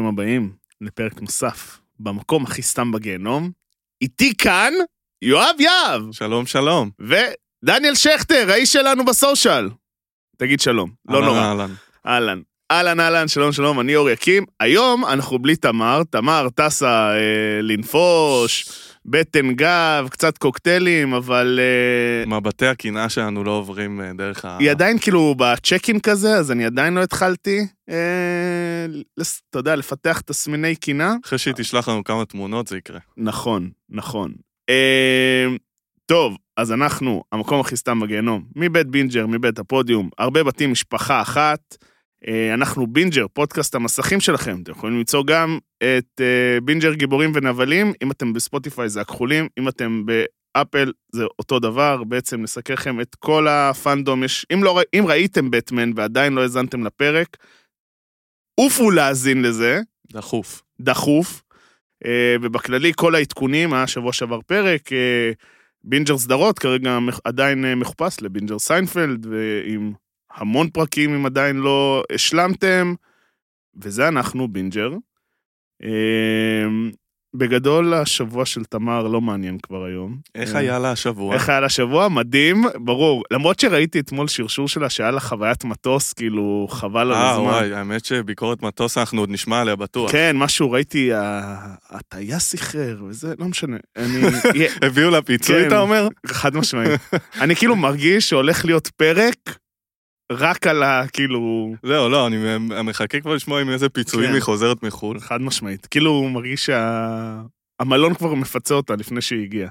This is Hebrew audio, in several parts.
ברוכים הבאים לפרק נוסף במקום הכי סתם בגיהנום. איתי כאן יואב יהב שלום, שלום. ודניאל שכטר, האיש שלנו בסושיאל. תגיד שלום, לא נורא. אהלן. אהלן. אהלן, אהלן, שלום, שלום, אני אור יקים. היום אנחנו בלי תמר, תמר טסה אה, לנפוש, בטן גב, קצת קוקטיילים, אבל אה, מבטי הקנאה שלנו לא עוברים אה, דרך ה... היא עדיין כאילו בצ'קין כזה, אז אני עדיין לא התחלתי, אה, אתה יודע, לפתח תסמיני קנאה. אחרי שהיא תשלח לנו כמה תמונות זה יקרה. נכון, נכון. טוב, אז אנחנו, המקום הכי סתם בגיהנום, מבית בינג'ר, מבית הפודיום, הרבה בתים, משפחה אחת. אה, אנחנו בינג'ר, פודקאסט המסכים שלכם. אתם יכולים למצוא גם את אה, בינג'ר גיבורים ונבלים, אם אתם בספוטיפיי זה הכחולים, אם אתם באפל זה אותו דבר, בעצם נסקר לכם את כל ה fandom. יש, אם, לא, אם ראיתם בטמן ועדיין לא האזנתם לפרק, עופו להאזין לזה. דחוף. דחוף, אה, ובכללי כל העדכונים, היה שבוע שעבר פרק, בינג'ר סדרות, כרגע עדיין מחופש לבינג'ר סיינפלד, ועם המון פרקים אם עדיין לא השלמתם, וזה אנחנו, בינג'ר. אה, בגדול, השבוע של תמר לא מעניין כבר היום. איך אה, היה לה השבוע? איך היה לה שבוע? מדהים, ברור. למרות שראיתי אתמול שרשור שלה שהיה לה חוויית מטוס, כאילו, חבל על אה, הזמן. וואי, האמת שביקורת מטוס אנחנו עוד נשמע עליה בטוח. כן, משהו, ראיתי, הטייס איחר, וזה, לא משנה. הביאו לה פיצוי, כן. אתה אומר? חד משמעית. אני כאילו מרגיש שהולך להיות פרק רק על ה... כאילו... זהו, לא, אני מחכה כבר לשמוע עם איזה פיצויים כן. היא חוזרת מחו"ל. חד משמעית. כאילו, הוא מרגיש שהמלון כבר מפצה אותה לפני שהיא הגיעה.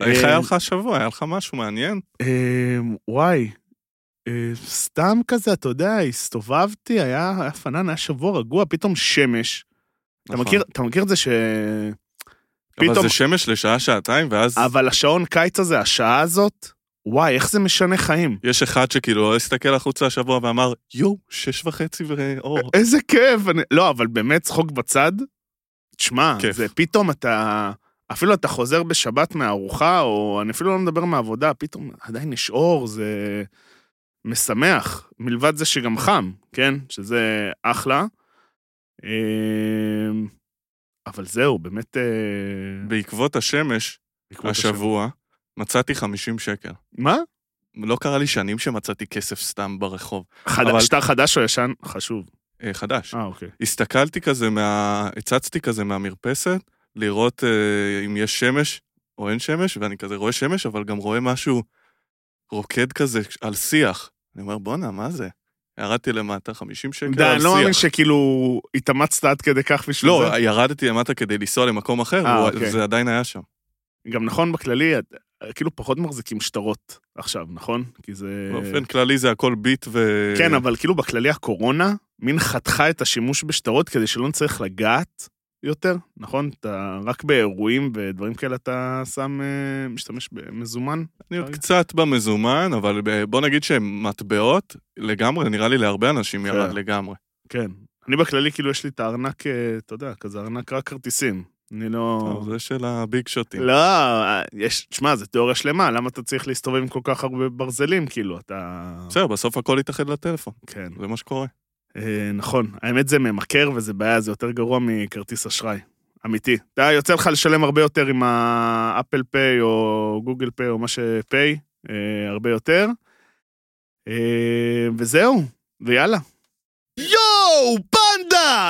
איך אה, היה לך השבוע? היה לך משהו מעניין? אה, וואי, אה, סתם כזה, אתה יודע, הסתובבתי, היה היה פנן, היה שבוע רגוע, פתאום שמש. אתה נכון. מכיר- אתה מכיר את זה ש... אבל פתאום- זה שמש לשעה, שעתיים, ואז אבל השעון קיץ הזה, השעה הזאת, וואי, איך זה משנה חיים. יש אחד שכאילו הסתכל החוצה השבוע ואמר, יואו, שש וחצי ואור. איזה כיף. אני... לא, אבל באמת, צחוק בצד, תשמע. זה פתאום אתה... אפילו אתה חוזר בשבת מהארוחה, או אני אפילו לא מדבר מהעבודה, פתאום עדיין יש אור, זה משמח. מלבד זה שגם חם, כן? שזה אחלה. אמ, אבל זהו, באמת... אה, בעקבות השמש, בעקבות השבוע, מצאתי 50 שקל. מה? לא קרה לי שנים שמצאתי כסף סתם ברחוב. חד... אבל- שטר חדש או ישן? חשוב. אה, חדש. אה, אוקיי. הסתכלתי כזה מה... הצצתי כזה מהמרפסת, לראות אה, אם יש שמש או אין שמש, ואני כזה רואה שמש, אבל גם רואה משהו רוקד כזה על שיח. אני אומר, בואנה, מה זה? ירדתי למטה, 50 שקל די, על אני לא מאמין שיח. שכאילו התאמצת עד כדי כך בשביל זה. לא, ירדתי למטה כדי לנסוע למקום אחר, אה, והוא- אוקיי. זה עדיין היה שם. גם נכון בכללי, כאילו פחות מחזיקים שטרות עכשיו, נכון? כי זה... באופן כללי זה הכל ביט ו... כן, אבל כאילו בכללי הקורונה, מין חתכה את השימוש בשטרות כדי שלא נצטרך לגעת יותר, נכון? אתה רק באירועים ודברים כאלה אתה שם, אה, משתמש במזומן. אני עוד. קצת במזומן, אבל ב- בוא נגיד שמטבעות, לגמרי, נראה לי להרבה אנשים ירד כן. לגמרי. כן. אני בכללי, כאילו, יש לי את הארנק, אה, אתה יודע, כזה ארנק רק כרטיסים. אני לא... טוב, זה של הביג שוטים. לא, יש, תשמע, זו תיאוריה שלמה, למה אתה צריך להסתובב עם כל כך הרבה ברזלים, כאילו, אתה... בסדר, בסוף הכל יתאחד לטלפון, כן. זה מה שקורה. אה, נכון, האמת זה ממכר וזה בעיה, זה יותר גרוע מכרטיס אשראי. אמיתי. אתה יודע, יוצא לך לשלם הרבה יותר עם האפל פיי או גוגל פיי או מה שפיי, אה, הרבה יותר. אה, וזהו, ויאללה. יואו!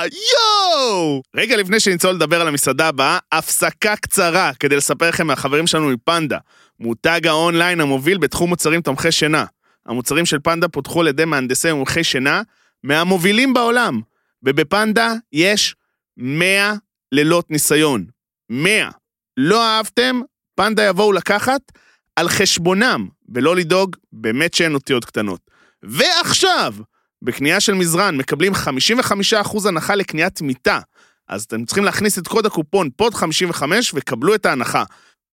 יואו! רגע לפני שנצלול לדבר על המסעדה הבאה, הפסקה קצרה כדי לספר לכם מהחברים שלנו מפנדה, מותג האונליין המוביל בתחום מוצרים תומכי שינה. המוצרים של פנדה פותחו על ידי מהנדסי ומומחי שינה מהמובילים בעולם, ובפנדה יש 100 לילות ניסיון. 100. לא אהבתם? פנדה יבואו לקחת על חשבונם, ולא לדאוג, באמת שאין אותיות קטנות. ועכשיו, בקנייה של מזרן מקבלים 55% הנחה לקניית מיטה, אז אתם צריכים להכניס את קוד הקופון pod 55 וקבלו את ההנחה.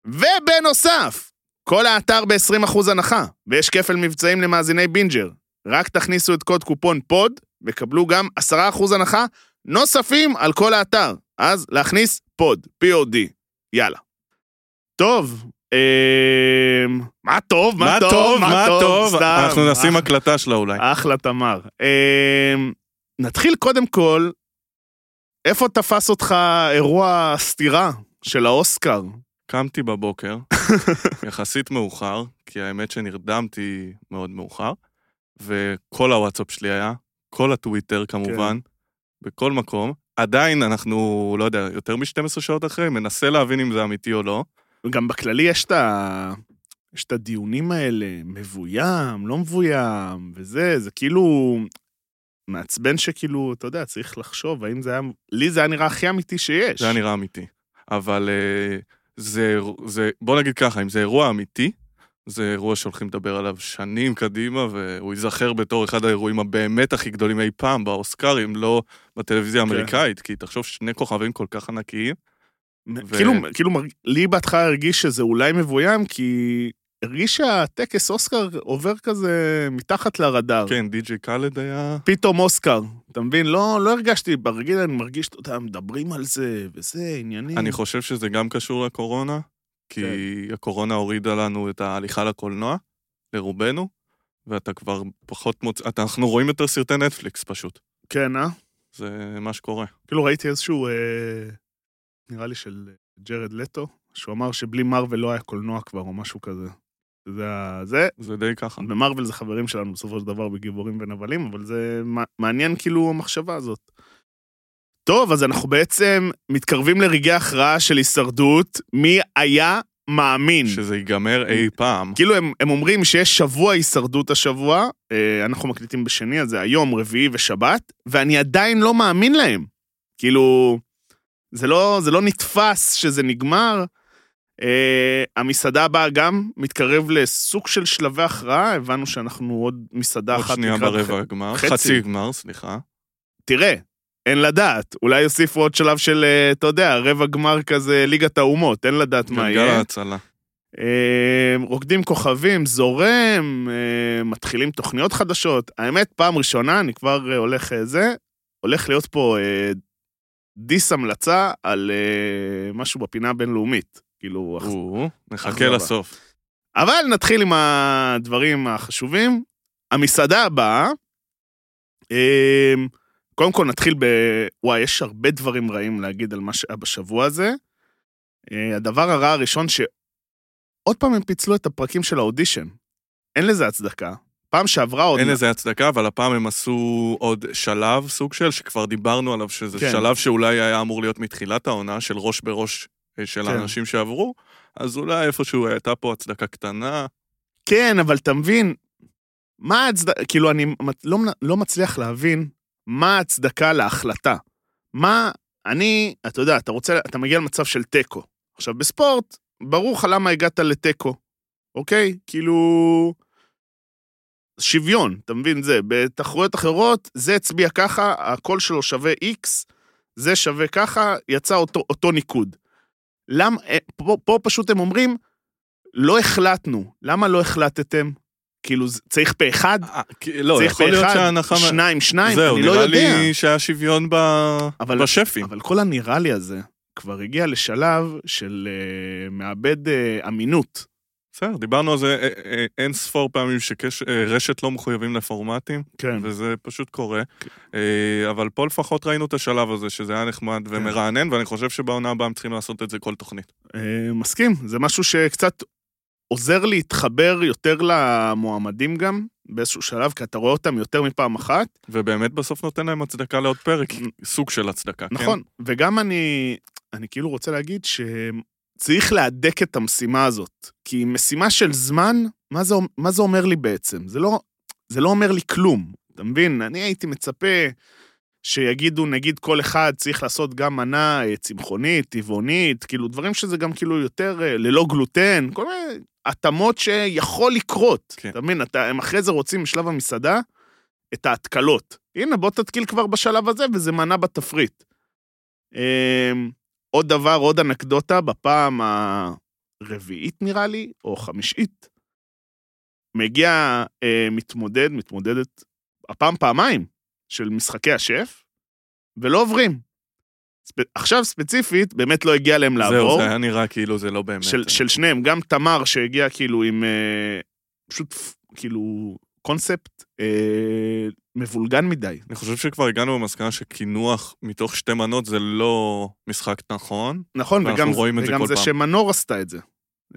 ובנוסף, כל האתר ב-20% הנחה, ויש כפל מבצעים למאזיני בינג'ר. רק תכניסו את קוד קופון pod, וקבלו גם 10% הנחה נוספים על כל האתר. אז להכניס פוד, P-O-D. יאללה. טוב, מה טוב, מה טוב, מה טוב? סתם. אנחנו נשים הקלטה שלה אולי. אחלה תמר. אמ, נתחיל קודם כל איפה תפס אותך אירוע סתירה של האוסקר? קמתי בבוקר, יחסית מאוחר, כי האמת שנרדמתי מאוד מאוחר, וכל הוואטסאפ שלי היה, כל הטוויטר כמובן, בכל מקום. עדיין אנחנו, לא יודע, יותר מ-12 שעות אחרי, מנסה להבין אם זה אמיתי או לא. גם בכללי יש את ה... יש את הדיונים האלה, מבוים, לא מבוים, וזה, זה כאילו... מעצבן שכאילו, אתה יודע, צריך לחשוב האם זה היה... לי זה היה נראה הכי אמיתי שיש. זה היה נראה אמיתי. אבל אה, זה, זה, בוא נגיד ככה, אם זה אירוע אמיתי, זה אירוע שהולכים לדבר עליו שנים קדימה, והוא ייזכר בתור אחד האירועים הבאמת הכי גדולים אי פעם באוסקרים, לא בטלוויזיה כן. האמריקאית, כי תחשוב שני כוכבים כל כך ענקיים. ו- כאילו, כאילו, לי בהתחלה הרגיש שזה אולי מבוים, כי הרגיש שהטקס אוסקר עובר כזה מתחת לרדאר. כן, די.ג'יי קאלד היה... פתאום אוסקר, אתה מבין? לא, לא הרגשתי, ברגיל אני מרגיש, אתה יודע, מדברים על זה, וזה, עניינים. אני חושב שזה גם קשור לקורונה, כי כן. הקורונה הורידה לנו את ההליכה לקולנוע, לרובנו, ואתה כבר פחות מוצא... אתה- אנחנו רואים יותר סרטי נטפליקס פשוט. כן, אה? זה מה שקורה. כאילו ראיתי איזשהו, אה, נראה לי של ג'רד לטו, שהוא אמר שבלי מארוול לא היה קולנוע כבר, או משהו כזה. זה. זה, זה די ככה. ומרוויל זה חברים שלנו בסופו של דבר בגיבורים ונבלים, אבל זה מע- מעניין כאילו המחשבה הזאת. טוב, אז אנחנו בעצם מתקרבים לרגעי הכרעה של הישרדות. מי היה מאמין? שזה ייגמר אי פעם. כאילו הם, הם אומרים שיש שבוע הישרדות השבוע, אה, אנחנו מקליטים בשני, אז זה היום, רביעי ושבת, ואני עדיין לא מאמין להם. כאילו, זה לא, זה לא נתפס שזה נגמר. אה, המסעדה הבאה גם מתקרב לסוג של שלבי הכרעה, הבנו שאנחנו עוד מסעדה עוד אחת שנייה לקראת ברבע ח- הגמר. חצי. חצי גמר, סליחה. תראה, אין לדעת, אולי יוסיפו עוד שלב של, אה, אתה יודע, רבע גמר כזה ליגת האומות, אין לדעת מה גלגל יהיה. ההצלה. אה, רוקדים כוכבים, זורם, אה, מתחילים תוכניות חדשות. האמת, פעם ראשונה, אני כבר אה, הולך אה, זה, הולך להיות פה אה, דיס המלצה על אה, משהו בפינה הבינלאומית. כאילו, אח- או, נחכה. לסוף. אבל נתחיל עם הדברים החשובים. המסעדה הבאה, אה, קודם כל נתחיל ב... וואי, יש הרבה דברים רעים להגיד על מה שהיה בשבוע הזה. אה, הדבר הרע הראשון, שעוד פעם הם פיצלו את הפרקים של האודישן. אין לזה הצדקה. פעם שעברה עוד... אין לזה הצדקה, אבל הפעם הם עשו עוד שלב, סוג של, שכבר דיברנו עליו, שזה כן. שלב שאולי היה אמור להיות מתחילת העונה, של ראש בראש אה, של כן. האנשים שעברו, אז אולי איפשהו הייתה פה הצדקה קטנה. כן, אבל אתה מבין, מה ההצדקה, כאילו, אני לא, לא מצליח להבין מה ההצדקה להחלטה. מה, אני, אתה יודע, אתה רוצה, אתה מגיע למצב של תיקו. עכשיו, בספורט, ברור לך למה הגעת לתיקו, אוקיי? כאילו... שוויון, אתה מבין? זה, בתחרויות אחרות, זה הצביע ככה, הקול שלו שווה X, זה שווה ככה, יצא אותו, אותו ניקוד. למה, אה, פה, פה פשוט הם אומרים, לא החלטנו. למה לא החלטתם? כאילו, צריך פה אחד? אה, לא, צריך יכול פה להיות אחד? שההנחה... שניים, שניים? זהו, אני לא נראה יודע. לי שהיה שוויון ב... אבל- בשפים. אבל כל הנראה לי הזה כבר הגיע לשלב של uh, מאבד uh, אמינות. בסדר, דיברנו על זה אה, אה, אין ספור פעמים שרשת לא מחויבים לפורמטים, כן. וזה פשוט קורה. אה, אבל פה לפחות ראינו את השלב הזה, שזה היה נחמד כן. ומרענן, ואני חושב שבעונה הבאה הם צריכים לעשות את זה כל תוכנית. מסכים, זה משהו שקצת עוזר להתחבר יותר למועמדים גם, באיזשהו שלב, כי אתה רואה אותם יותר מפעם אחת. ובאמת בסוף נותן להם הצדקה לעוד פרק, סוג של הצדקה, כן? נכון, וגם אני, אני כאילו רוצה להגיד שצריך להדק את המשימה הזאת. כי משימה של זמן, מה זה, מה זה אומר לי בעצם? זה לא, זה לא אומר לי כלום, אתה מבין? אני הייתי מצפה שיגידו, נגיד, כל אחד צריך לעשות גם מנה אה, צמחונית, טבעונית, כאילו, דברים שזה גם כאילו יותר אה, ללא גלוטן, כל מיני התאמות שיכול לקרות. כן. אתה מבין? אתה, הם אחרי זה רוצים בשלב המסעדה את ההתקלות. הנה, בוא תתקיל כבר בשלב הזה, וזה מנה בתפריט. עוד דבר, עוד אנקדוטה, בפעם הרביעית נראה לי, או חמישית, מגיע אה, מתמודד, מתמודדת, הפעם פעמיים, של משחקי השף, ולא עוברים. ספ... עכשיו ספציפית, באמת לא הגיע להם לעבור. זהו, זה היה נראה כאילו זה לא באמת. של, אה, של שניהם, גם תמר שהגיע כאילו עם... אה, פשוט כאילו הקונספט אה, מבולגן מדי. אני חושב שכבר הגענו למסקנה שקינוח מתוך שתי מנות זה לא משחק נכון. נכון, וגם, רואים זה וגם זה פעם. שמנור עשתה את זה.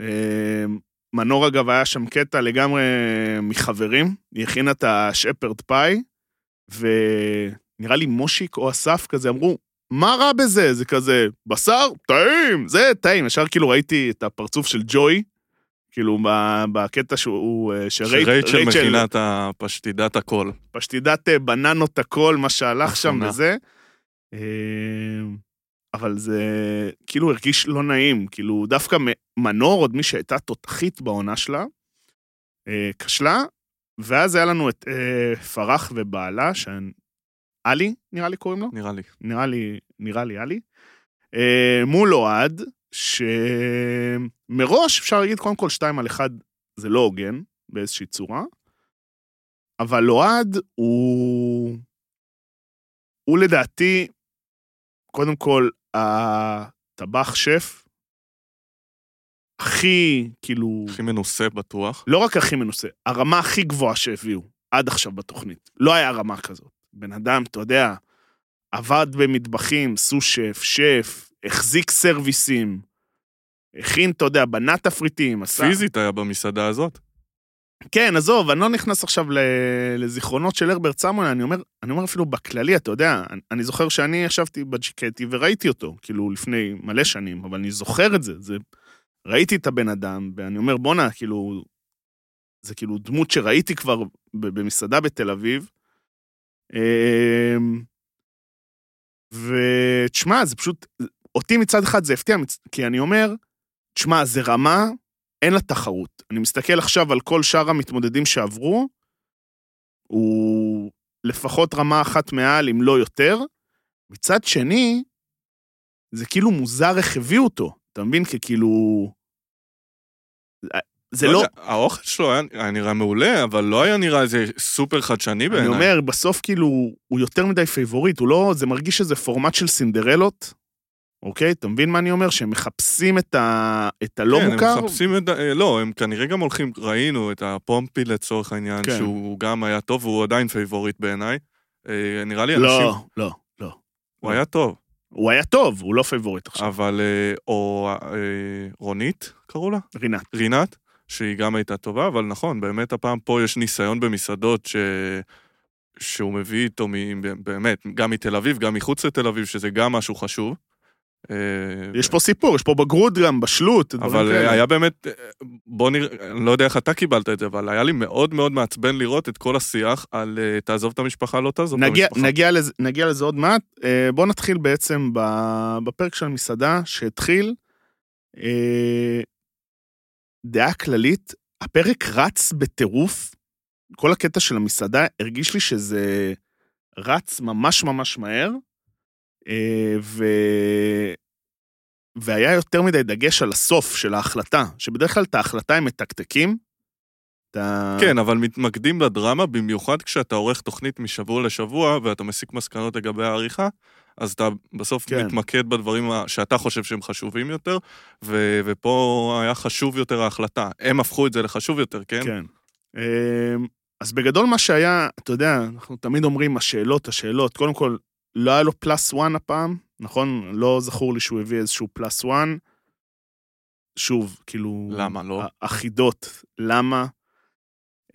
אה, מנור, אגב, היה שם קטע לגמרי מחברים, היא הכינה את השפרד פאי, ונראה לי מושיק או אסף כזה אמרו, מה רע בזה? זה כזה, בשר, טעים, זה טעים. ישר כאילו ראיתי את הפרצוף של ג'וי, כאילו בקטע שהוא, אה, שרייט- שרייצ'ל מכינה את הפשטידת הכל. פשטידת אה, בננות הכל, מה שהלך שם. וזה. אה, אבל זה כאילו הרגיש לא נעים, כאילו דווקא מנור, עוד מי שהייתה תותחית בעונה שלה, כשלה, ואז היה לנו את אה, פרח ובעלה, שעלי, נראה לי קוראים לו? נראה לי. נראה לי, נראה לי עלי, אה, מול אוהד, שמראש אפשר להגיד, קודם כל, שתיים על אחד זה לא הוגן באיזושהי צורה, אבל אוהד הוא... הוא לדעתי, קודם כל, הטבח שף הכי, כאילו, הכי מנוסה בטוח. לא רק הכי מנוסה, הרמה הכי גבוהה שהביאו עד עכשיו בתוכנית. לא היה רמה כזאת. בן אדם, אתה יודע, עבד במטבחים, סו-שף, שף, החזיק סרוויסים, הכין, אתה יודע, בנה תפריטים, עשה... פיזית היה במסעדה הזאת. כן, עזוב, אני לא נכנס עכשיו לזיכרונות של הרברט סמואל, אני אומר, אני אומר אפילו בכללי, אתה יודע, אני, אני זוכר שאני ישבתי בג'יקטי וראיתי אותו, כאילו לפני מלא שנים, אבל אני זוכר את זה, זה... ראיתי את הבן אדם, ואני אומר, בואנה, כאילו, זה כאילו דמות שראיתי כבר במסעדה בתל אביב. אמ, ותשמע, זה פשוט, אותי מצד אחד זה הפתיע, כי אני אומר, תשמע, זה רמה, אין לה תחרות. אני מסתכל עכשיו על כל שאר המתמודדים שעברו, הוא לפחות רמה אחת מעל, אם לא יותר. מצד שני, זה כאילו מוזר איך הביאו אותו. אתה מבין? כי כאילו... זה לא... יודע, האוכל שלו היה, היה נראה מעולה, אבל לא היה נראה איזה סופר חדשני בעיניי. אני אומר, בסוף כאילו, הוא יותר מדי favorite, הוא לא... זה מרגיש שזה פורמט של סינדרלות, אוקיי? אתה מבין מה אני אומר? שהם מחפשים את, ה... את הלא כן, מוכר. הם מחפשים את... ה- אה, לא, הם כנראה גם הולכים, ראינו את הפומפי לצורך העניין, כן. שהוא גם היה טוב, והוא עדיין favorite בעיניי. אה, נראה לי אנשים... לא, לא, לא. הוא היה טוב, הוא היה טוב, הוא לא favorite עכשיו. אבל... אה, או רונית, קראו לה? רינת. רינת, שהיא גם הייתה טובה, אבל נכון, באמת הפעם פה יש ניסיון במסעדות ש... שהוא מביא איתו, מ... באמת, גם מתל אביב, גם מחוץ לתל אביב, שזה גם משהו חשוב. אה, יש פה סיפור, יש פה בגרות גם, בשלות, אבל כאלה. אה, היה באמת, אה, בוא נראה, אני לא יודע איך אתה קיבלת את זה, אבל היה לי מאוד מאוד מעצבן לראות את כל השיח על תעזוב את המשפחה, לא תעזוב את נגיע, המשפחה. נגיע, לזה, נגיע לזה עוד מעט. בואו נתחיל בעצם בפרק של המסעדה, שהתחיל. דעה כללית, הפרק רץ בטירוף. כל הקטע של המסעדה, הרגיש לי שזה רץ ממש ממש מהר, ו... והיה יותר מדי דגש על הסוף של ההחלטה, שבדרך כלל את ההחלטה הם מתקתקים. אתה... כן, אבל מתמקדים לדרמה, במיוחד כשאתה עורך תוכנית משבוע לשבוע, ואתה מסיק מסקנות לגבי העריכה, אז אתה בסוף כן. מתמקד בדברים שאתה חושב שהם חשובים יותר, ו- ופה היה חשוב יותר ההחלטה. הם הפכו את זה לחשוב יותר, כן? כן. אמ, אז בגדול מה שהיה, אתה יודע, אנחנו תמיד אומרים השאלות, השאלות, קודם כל, לא היה לו פלאס וואן הפעם, נכון? לא זכור לי שהוא הביא איזשהו פלאס וואן. שוב, כאילו... למה לא? אחידות, למה?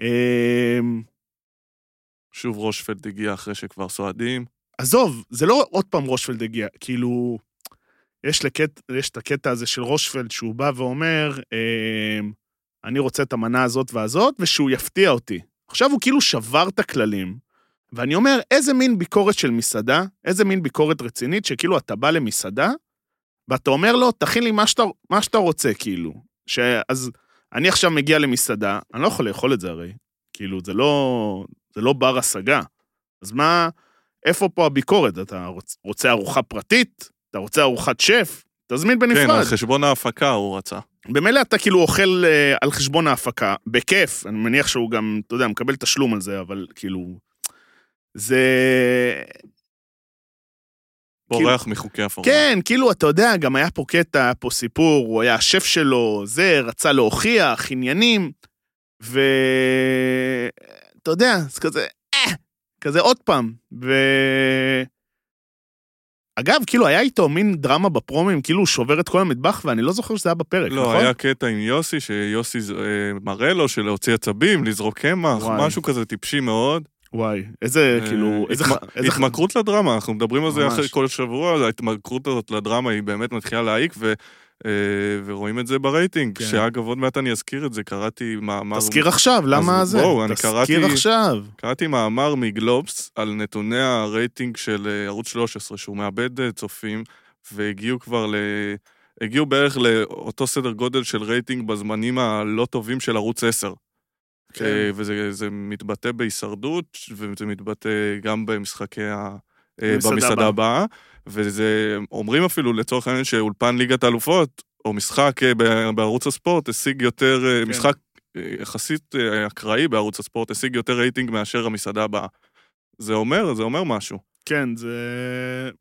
אמ, שוב רושפלד הגיע אחרי שכבר סועדים. עזוב, זה לא עוד פעם רושפלד הגיע, כאילו, יש, לקט, יש את הקטע הזה של רושפלד שהוא בא ואומר, אמ, אני רוצה את המנה הזאת והזאת, ושהוא יפתיע אותי. עכשיו הוא כאילו שבר את הכללים, ואני אומר, איזה מין ביקורת של מסעדה, איזה מין ביקורת רצינית, שכאילו אתה בא למסעדה, ואתה אומר לו, תכין לי מה שאתה, מה שאתה רוצה, כאילו. ש... אז אני עכשיו מגיע למסעדה, אני לא יכול לאכול את זה הרי. כאילו, זה לא, זה לא בר השגה. אז מה, איפה פה הביקורת? אתה רוצ, רוצה ארוחה פרטית? אתה רוצה ארוחת שף? תזמין כן, בנפרד. על חשבון ההפקה הוא רצה. במילא אתה כאילו אוכל אה, על חשבון ההפקה, בכיף, אני מניח שהוא גם, אתה יודע, מקבל תשלום על זה, אבל כאילו... זה... בורח מחוקי הפורמט. כן, כאילו, אתה יודע, גם היה פה קטע, היה פה סיפור, הוא היה השף שלו, זה, רצה להוכיח, עניינים, ואתה אתה יודע, זה כזה, אה, כזה עוד פעם. ו... אגב, כאילו, היה איתו מין דרמה בפרומים, כאילו הוא שובר את כל המטבח, ואני לא זוכר שזה היה בפרק, לא, נכון? היה קטע עם יוסי, שיוסי אה, מראה לו של להוציא עצבים, לזרוק קמח. משהו כזה טיפשי מאוד. וואי, איזה, אה, כאילו, איזה... התמכרות לדרמה, אנחנו מדברים על זה. אחרי כל שבוע, ההתמכרות הזאת לדרמה היא באמת מתחילה להעיק, ו... אה, ורואים את זה ברייטינג, כן. שאגב, עוד מעט אני אזכיר את זה, קראתי מאמר... תזכיר עכשיו, למה אז זה? בואו, אני תזכיר קראתי- עכשיו. קראתי מאמר מגלובס על נתוני הרייטינג של אה, ערוץ 13, שהוא מאבד צופים, והגיעו כבר ל... הגיעו בערך לאותו סדר גודל של רייטינג בזמנים הלא טובים של ערוץ 10. כן. אה, וזה זה מתבטא בהישרדות, וזה מתבטא גם במשחקי ה... אה, במסעדה הבאה. וזה, אומרים אפילו לצורך העניין שאולפן ליגת האלופות, או משחק אה, בערוץ הספורט, השיג יותר, כן. משחק יחסית אקראי בערוץ הספורט, השיג יותר רייטינג מאשר המסעדה הבאה. זה אומר, זה אומר משהו. כן, זה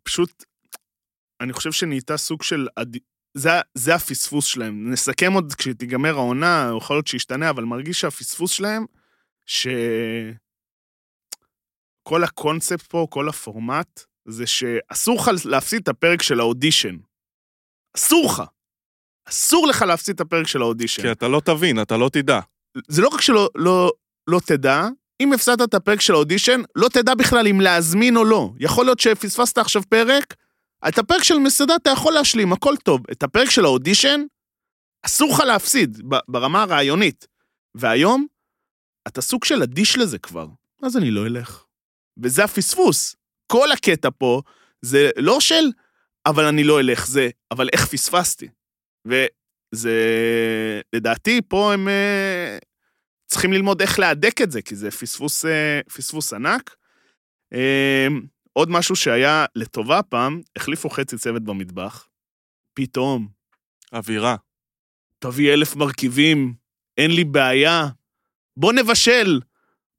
פשוט, אני חושב שנהייתה סוג של, זה, זה הפספוס שלהם. נסכם עוד כשתיגמר העונה, יכול להיות שישתנה, אבל מרגיש שהפספוס שלהם, שכל הקונספט פה, כל הפורמט, זה שאסור לך להפסיד את הפרק של האודישן. אסור לך. אסור לך להפסיד את הפרק של האודישן. כי אתה לא תבין, אתה לא תדע. זה לא רק שלא לא, לא תדע, אם הפסדת את הפרק של האודישן, לא תדע בכלל אם להזמין או לא. יכול להיות שפספסת עכשיו פרק, את הפרק של מסעדה אתה יכול להשלים, הכל טוב. את הפרק של האודישן, אסור לך להפסיד, ברמה הרעיונית. והיום, אתה סוג של אדיש לזה כבר. אז אני לא אלך. וזה הפספוס. כל הקטע פה זה לא של, אבל אני לא אלך, זה, אבל איך פספסתי. וזה, לדעתי, פה הם אה, צריכים ללמוד איך להדק את זה, כי זה פספוס, אה, פספוס ענק. אה, עוד משהו שהיה לטובה פעם, החליפו חצי צוות במטבח. פתאום, אווירה. תביא אלף מרכיבים, אין לי בעיה. בוא נבשל,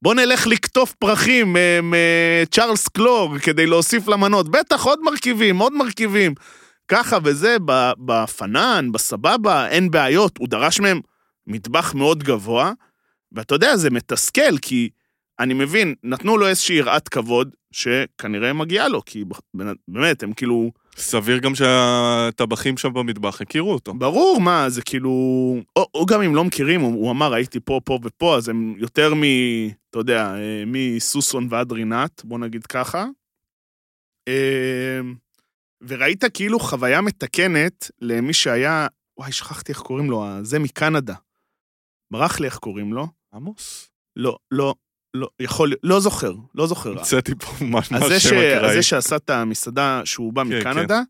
בוא נלך לקטוף פרחים אה, מצ'ארלס קלור כדי להוסיף למנות. בטח, עוד מרכיבים, עוד מרכיבים. ככה וזה, בפנן, בסבבה, אין בעיות. הוא דרש מהם מטבח מאוד גבוה, ואתה יודע, זה מתסכל, כי אני מבין, נתנו לו איזושהי יראת כבוד, שכנראה מגיעה לו, כי באמת, הם כאילו... סביר גם שהטבחים שם במטבח הכירו אותו. ברור, מה, זה כאילו... או, או גם אם לא מכירים, הוא, הוא אמר, הייתי פה, פה ופה, אז הם יותר מ... אתה יודע, אה, מסוסון ועד רינת, בוא נגיד ככה. אה, וראית כאילו חוויה מתקנת למי שהיה... וואי, שכחתי איך קוראים לו, זה מקנדה. ברח לי איך קוראים לו. עמוס. לא, לא, לא, יכול... לא זוכר, לא זוכר. הוצאתי פה ממש אז ממש זה, שם ש... אז אקראי. זה שעשה את המסעדה שהוא בא כן, מקנדה,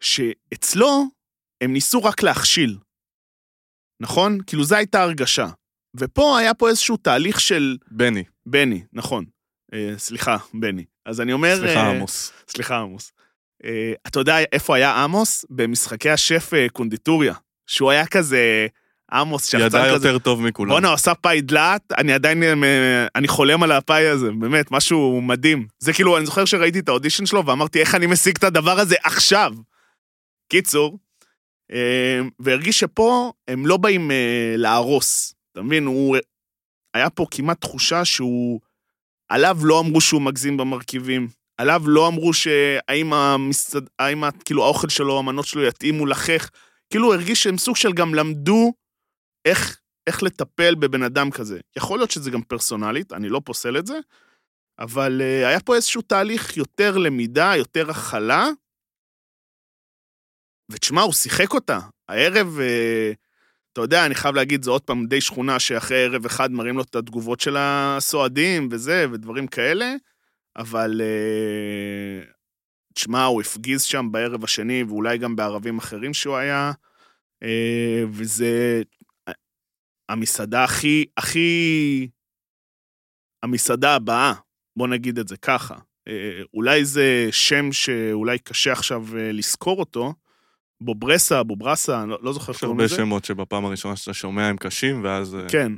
שאצלו הם ניסו רק להכשיל, נכון? כאילו זו הייתה הרגשה. ופה היה פה איזשהו תהליך של בני. בני, נכון. אה, סליחה, בני. אז אני אומר... סליחה, אה, עמוס. סליחה, עמוס. אה, אתה יודע איפה היה עמוס? במשחקי השף אה, קונדיטוריה. שהוא היה כזה... עמוס שחצן ידע כזה. יותר טוב מכולם. בואנה, הוא עשה פאי דלעת, אני עדיין, אה, אני חולם על הפאי הזה, באמת, משהו מדהים. זה כאילו, אני זוכר שראיתי את האודישן שלו ואמרתי, איך אני משיג את הדבר הזה עכשיו? קיצור, אה, והרגיש שפה הם לא באים אה, להרוס, אתה מבין? הוא... היה פה כמעט תחושה שהוא... עליו לא אמרו שהוא מגזים במרכיבים, עליו לא אמרו שהאם המסעד... האם כאילו האוכל שלו, המנות שלו יתאימו לחך. כאילו הרגיש שהם סוג של גם למדו איך, איך לטפל בבן אדם כזה. יכול להיות שזה גם פרסונלית, אני לא פוסל את זה, אבל uh, היה פה איזשהו תהליך יותר למידה, יותר הכלה, ותשמע, הוא שיחק אותה. הערב, uh, אתה יודע, אני חייב להגיד, זה עוד פעם די שכונה שאחרי ערב אחד מראים לו את התגובות של הסועדים וזה, ודברים כאלה, אבל uh, תשמע, הוא הפגיז שם בערב השני, ואולי גם בערבים אחרים שהוא היה, וזה המסעדה הכי, הכי... המסעדה הבאה, בוא נגיד את זה ככה. אה, אולי זה שם שאולי קשה עכשיו אה, לזכור אותו, בוברסה, בוברסה, אני לא, לא זוכר איך יש קוראים הרבה לזה. שמות שבפעם הראשונה שאתה שומע הם קשים, ואז... אה, כן,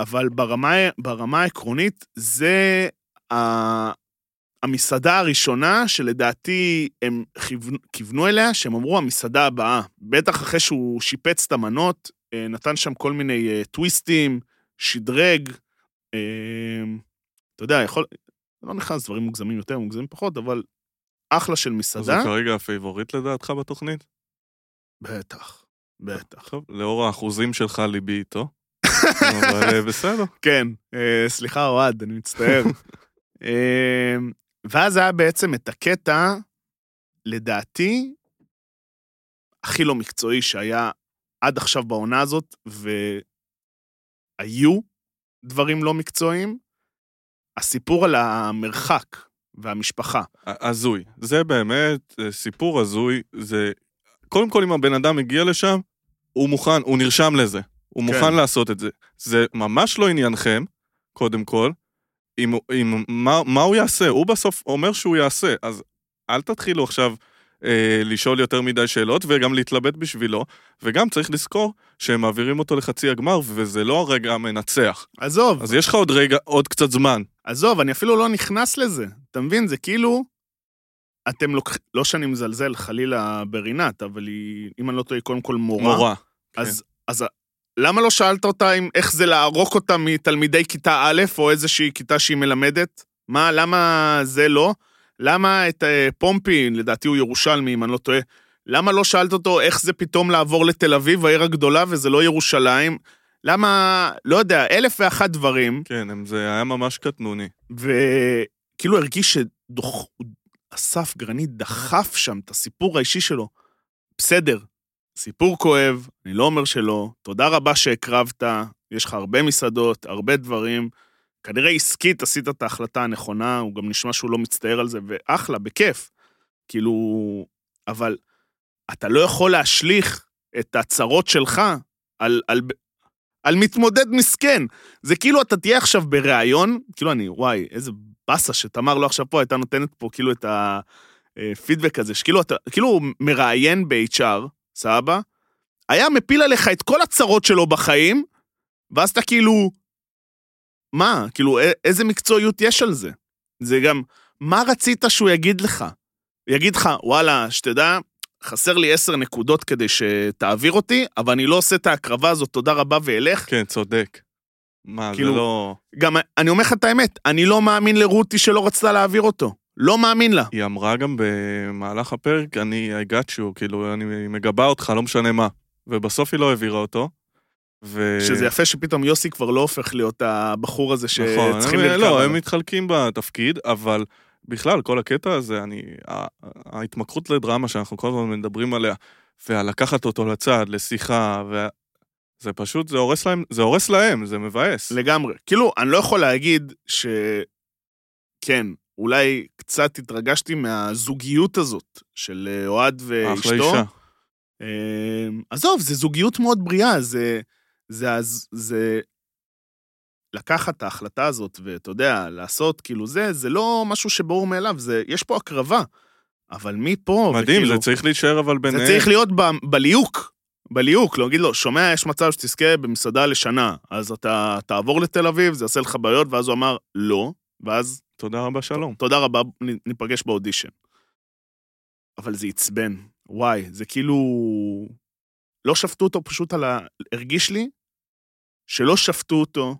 אבל ברמה, ברמה העקרונית, זה ה- המסעדה הראשונה שלדעתי הם כיוונו, אליה, שהם אמרו המסעדה הבאה. בטח אחרי שהוא שיפץ את המנות, נתן שם כל מיני אה, טוויסטים, שדרג, אה, אתה יודע, יכול... לא נכנס דברים מוגזמים יותר, מוגזמים פחות, אבל אחלה של אז זה מסעדה. כרגע ה favorite לדעתך בתוכנית? בטח, בטח. טוב, לאור האחוזים שלך ליבי איתו. אבל אה, בסדר. כן, אה, סליחה, אוהד, אני מצטער. אה, ואז היה בעצם את הקטע, לדעתי, הכי לא מקצועי שהיה עד עכשיו בעונה הזאת, והיו דברים לא מקצועיים. הסיפור על המרחק והמשפחה. הזוי. זה באמת אה, סיפור הזוי. זה... קודם כל, אם הבן אדם מגיע לשם, הוא מוכן, הוא נרשם לזה. הוא כן. מוכן לעשות את זה. זה ממש לא עניינכם, קודם כל. אם, אם, מה, מה הוא יעשה? הוא בסוף אומר שהוא יעשה, אז אל תתחילו עכשיו אה, לשאול יותר מדי שאלות וגם להתלבט בשבילו, וגם צריך לזכור שהם מעבירים אותו לחצי הגמר, וזה לא הרגע המנצח. עזוב, אז יש לך עוד רגע, עוד קצת זמן. עזוב, אני אפילו לא נכנס לזה. אתה מבין? זה כאילו... אתם לוקחים... לא שאני מזלזל חלילה ברינת, אבל היא, אם אני לא טועה, קודם כל מורה. מורה. אז, אז למה לא שאלת אותה אם איך זה לערוק אותה מתלמידי כיתה א', או איזושהי כיתה שהיא מלמדת? מה, למה זה לא? למה את אה, פומפי, לדעתי הוא ירושלמי, אם אני לא טועה, למה לא שאלת אותו איך זה פתאום לעבור לתל אביב, העיר הגדולה, וזה לא ירושלים? למה, לא יודע, אלף ואחת דברים, כן, זה היה ממש קטנוני. וכאילו הרגיש שדוח... אסף גרנית דחף שם את הסיפור האישי שלו. בסדר, סיפור כואב, אני לא אומר שלא, תודה רבה שהקרבת, יש לך הרבה מסעדות, הרבה דברים. כנראה עסקית עשית את ההחלטה הנכונה, הוא גם נשמע שהוא לא מצטער על זה, ואחלה, בכיף. כאילו, אבל אתה לא יכול להשליך את הצרות שלך על, על, על מתמודד מסכן. זה כאילו אתה תהיה עכשיו בריאיון, כאילו אני, וואי, איזה באסה שתמר לא עכשיו פה, הייתה נותנת פה כאילו את הפידבק הזה, שכאילו אתה, כאילו הוא מראיין ב-HR, סבבה? היה מפיל עליך את כל הצרות שלו בחיים, ואז אתה כאילו, מה? כאילו, איזה מקצועיות יש על זה? זה גם, מה רצית שהוא יגיד לך? יגיד לך, וואלה, שתדע, חסר לי עשר נקודות כדי שתעביר אותי, אבל אני לא עושה את ההקרבה הזאת, תודה רבה ואלך. כן, צודק. מה, כאילו- זה לא... גם, אני אומר לך את האמת, אני לא מאמין לרותי שלא רצתה להעביר אותו. לא מאמין לה. היא אמרה גם במהלך הפרק, אני I got you, כאילו, אני מגבה אותך, לא משנה מה. ובסוף היא לא העבירה אותו. ו... שזה יפה שפתאום יוסי כבר לא הופך להיות הבחור הזה נכון, שצריכים הם, לרכב לא, עליו. הם מתחלקים בתפקיד, אבל בכלל, כל הקטע הזה, אני... ההתמכרות לדרמה שאנחנו כל הזמן מדברים עליה, ולקחת אותו לצד, לשיחה, ו... זה פשוט, זה הורס להם, זה הורס להם, זה מבאס. לגמרי. כאילו, אני לא יכול להגיד ש... כן, אולי קצת התרגשתי מהזוגיות הזאת של אה, אוהד אחלה ואשתו. אישה. אה, עזוב, זו זוגיות מאוד בריאה, זה... זה... אז- זה... לקחת את ההחלטה הזאת, ואתה יודע, לעשות כאילו זה, זה לא משהו שברור מאליו, זה... יש פה הקרבה. אבל מפה, מדהים, וכאילו- זה צריך להישאר אבל זה ביניהם. צריך להיות ב- בליהוק, בליהוק, להגיד לו, שומע, יש מצב שתזכה במסעדה לשנה, אז אתה תעבור לתל אביב, זה יעשה לך בעיות, ואז הוא אמר, לא, ואז, תודה רבה, שלום. תודה רבה, ניפגש באודישן. אבל זה עצבן, וואי, זה כאילו... לא שפטו אותו פשוט על ה... הרגיש לי שלא שפטו אותו,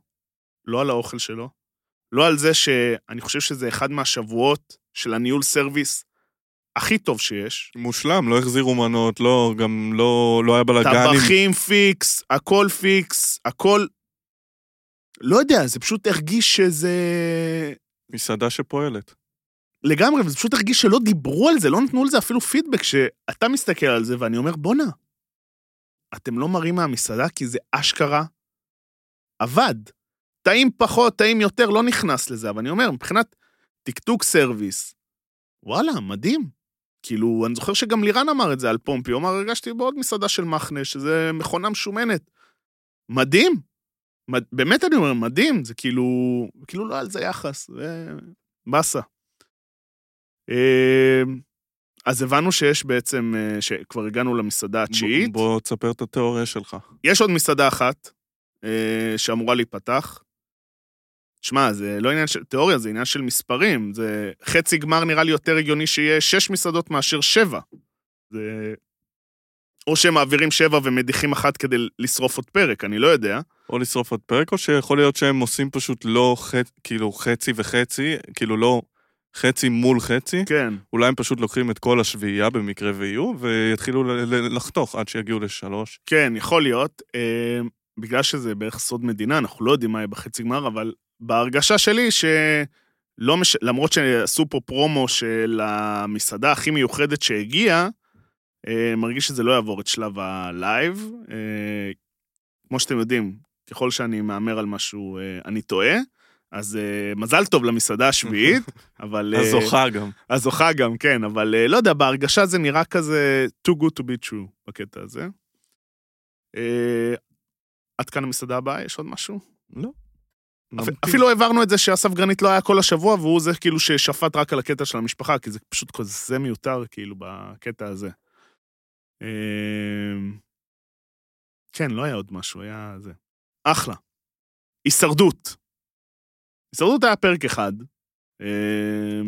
לא על האוכל שלו, לא על זה שאני חושב שזה אחד מהשבועות של הניהול service הכי טוב שיש. מושלם, לא החזירו מנות, לא, גם לא, לא היה בלאגנים. טבחים פיקס, הכל פיקס, הכל... לא יודע, זה פשוט הרגיש שזה... מסעדה שפועלת. לגמרי, וזה פשוט הרגיש שלא דיברו על זה, לא נתנו על זה אפילו פידבק, שאתה מסתכל על זה ואני אומר, בואנה, אתם לא מראים מהמסעדה כי זה אשכרה עבד. טעים פחות, טעים יותר, לא נכנס לזה, אבל אני אומר, מבחינת טקטוק service, וואלה, מדהים. כאילו, אני זוכר שגם לירן אמר את זה על פומפי, הוא אמר, הרגשתי בעוד מסעדה של מחניודה, שזה מכונה משומנת. מדהים. מד... באמת אני אומר, מדהים, זה כאילו, כאילו לא על זה יחס, זה באסה. אמ, אז הבנו שיש בעצם, אה, שכבר הגענו למסעדה התשיעית. בוא, בוא תספר את התיאוריה שלך. יש עוד מסעדה אחת אה, שאמורה להיפתח. שמע, זה לא עניין של תיאוריה, זה עניין של מספרים. זה חצי גמר נראה לי יותר הגיוני שיהיה שש מסעדות מאשר שבע. זה... או שהם מעבירים שבע ומדיחים אחת כדי לשרוף עוד פרק, אני לא יודע. או לשרוף עוד פרק, או שיכול להיות שהם עושים פשוט לא חצי, כאילו חצי וחצי, כאילו לא חצי מול חצי. כן. אולי הם פשוט לוקחים את כל השביעייה במקרה ויהיו, ויתחילו לחתוך עד שיגיעו לשלוש. כן, יכול להיות. בגלל שזה בערך סוד מדינה, אנחנו לא יודעים מה יהיה בחצי גמר, אבל בהרגשה שלי שלא מש... למרות שעשו פה פרומו של המסעדה הכי מיוחדת שהגיעה, אה, מרגיש שזה לא יעבור את שלב הלייב. אה, כמו שאתם יודעים, ככל שאני מהמר על משהו, אה, אני טועה. אז אה, מזל טוב למסעדה השביעית, אבל... אה, הזוכה גם. הזוכה גם, כן, אבל אה, לא יודע, בהרגשה זה נראה כזה too good to be true בקטע הזה. אה, עד כאן המסעדה הבאה, יש עוד משהו? לא. אפילו העברנו את זה שאסף גרנית לא היה כל השבוע, והוא זה כאילו ששפט רק על הקטע של המשפחה, כי זה פשוט כזה מיותר, כאילו, בקטע הזה. אה, כן, לא היה עוד משהו, היה זה. אחלה. הישרדות. הישרדות היה פרק אחד. אה,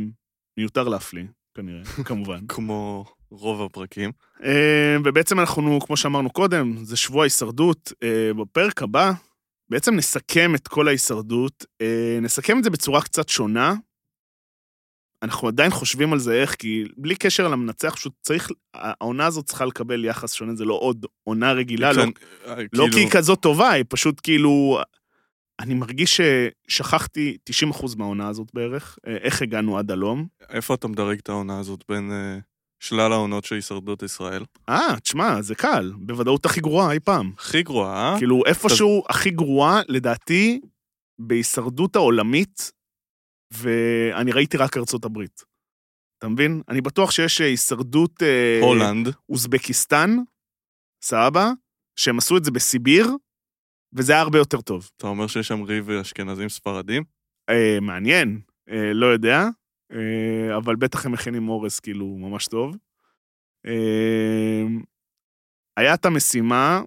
מיותר להפליא, כנראה, כמובן. כמו רוב הפרקים. אה, ובעצם אנחנו, כמו שאמרנו קודם, זה שבוע הישרדות. אה, בפרק הבא, בעצם נסכם את כל ההישרדות, אה, נסכם את זה בצורה קצת שונה. אנחנו עדיין חושבים על זה איך, כי בלי קשר למנצח, פשוט צריך, העונה הזאת צריכה לקבל יחס שונה, זה לא עוד עונה רגילה, לא, כן, אה, לא כי כאילו, היא כזאת טובה, היא פשוט כאילו... אני מרגיש ששכחתי 90% מהעונה הזאת בערך, איך הגענו עד הלום. איפה אתה מדרג את העונה הזאת בין שלל העונות של הישרדות ישראל? אה, תשמע, זה קל, בוודאות הכי גרועה אי פעם. הכי גרועה, אה? כאילו, איפשהו הכי גרועה, לדעתי, בהישרדות העולמית, ואני ראיתי רק ארצות הברית. אתה מבין? אני בטוח שיש אה, הישרדות אה, הולנד. אוזבקיסטן, סבבה, שהם עשו את זה בסיביר, וזה היה הרבה יותר טוב. אתה אומר שיש שם ריב אשכנזים ספרדים? אה, מעניין, אה, לא יודע, אה, אבל בטח הם מכינים אורס כאילו ממש טוב. אה, היה את המשימה,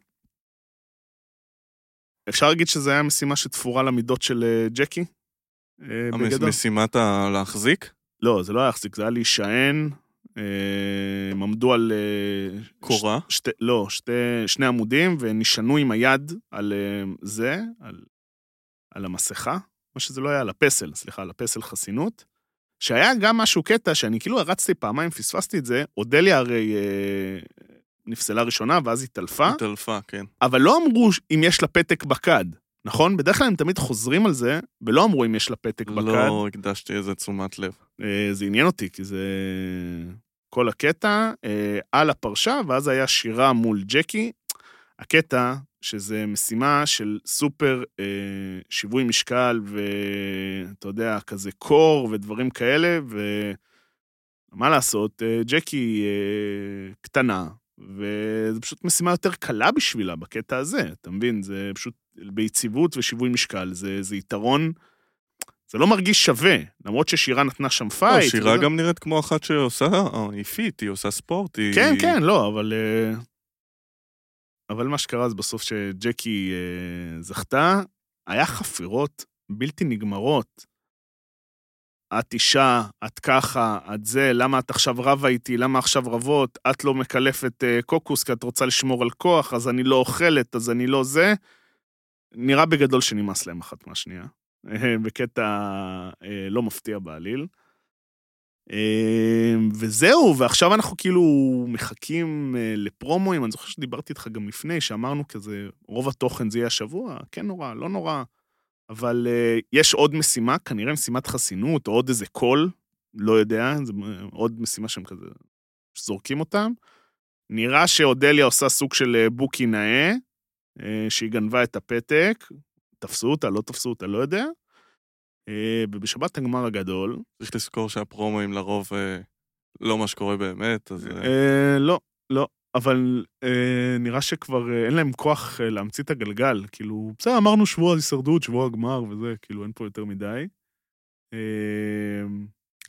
אפשר להגיד שזו הייתה משימה שתפורה למידות של אה, ג'קי? אה, בגדול? משימת הלהחזיק? לא, זה לא היה להחזיק, זה היה להישען. אה, הם עמדו על... אה, קורה? ש- שתי, לא, שתי, שני עמודים, ונשענו עם היד על אה, זה, על, על המסכה, מה שזה לא היה, על הפסל, סליחה, על הפסל חסינות. שהיה גם משהו קטע שאני כאילו הרצתי פעמיים, פספסתי את זה, אודליה הרי אה, נפסלה ראשונה ואז התעלפה, התעלפה, כן. אבל לא אמרו אם יש לה פתק בכד, נכון? בדרך כלל הם תמיד חוזרים על זה, ולא אמרו אם יש לה פתק בכד. לא הקדשתי איזה תשומת לב. אה, זה עניין אותי, כי זה כל הקטע אה, על הפרשה, ואז היה שירה מול ג'קי. הקטע, שזה משימה של סופר אה, שיווי משקל, ואתה יודע, כזה קור ודברים כאלה, ומה לעשות, אה, ג'קי אה, קטנה, וזו פשוט משימה יותר קלה בשבילה בקטע הזה, אתה מבין? זה פשוט ביציבות ושיווי משקל, זה, זה יתרון זה לא מרגיש שווה, למרות ששירה נתנה שם לא, fight. שירה וזה- גם נראית כמו אחת שעושה, אה, היא fit, היא עושה ספורט, היא... כן, כן, לא, אבל... אה, אבל מה שקרה זה בסוף שג'קי אה, זכתה, היה חפירות בלתי נגמרות. את אישה, את ככה, את זה, למה את עכשיו רבה איתי, למה עכשיו רבות, את לא מקלפת אה, קוקוס כי את רוצה לשמור על כוח, אז אני לא אוכלת, אז אני לא זה. נראה בגדול שנמאס להם אחת מהשנייה. אה, בקטע אה, לא מפתיע בעליל. אה, וזהו, ועכשיו אנחנו כאילו מחכים אה, לפרומואים, אני זוכר שדיברתי איתך גם לפני, שאמרנו כזה, רוב התוכן זה יהיה השבוע, כן נורא, לא נורא, אבל אה, יש עוד משימה, כנראה משימת חסינות, או עוד איזה קול, לא יודע, זה עוד משימה שהם כזה, שזורקים אותם. נראה שאודליה עושה סוג של אה, בוקי נאה, אה, שהיא גנבה את הפתק, תפסו אותה, לא תפסו אותה, לא יודע. אה, ובשבת הגמר הגדול, צריך לזכור שהפרומואים לרוב אה, לא מה שקורה באמת, אז... אה, לא, לא, אבל אה, נראה שכבר אה, אין להם כוח אה, להמציא את הגלגל. כאילו, בסדר, אמרנו שבוע הישרדות, שבוע הגמר וזה, כאילו, אין פה יותר מדי. אה,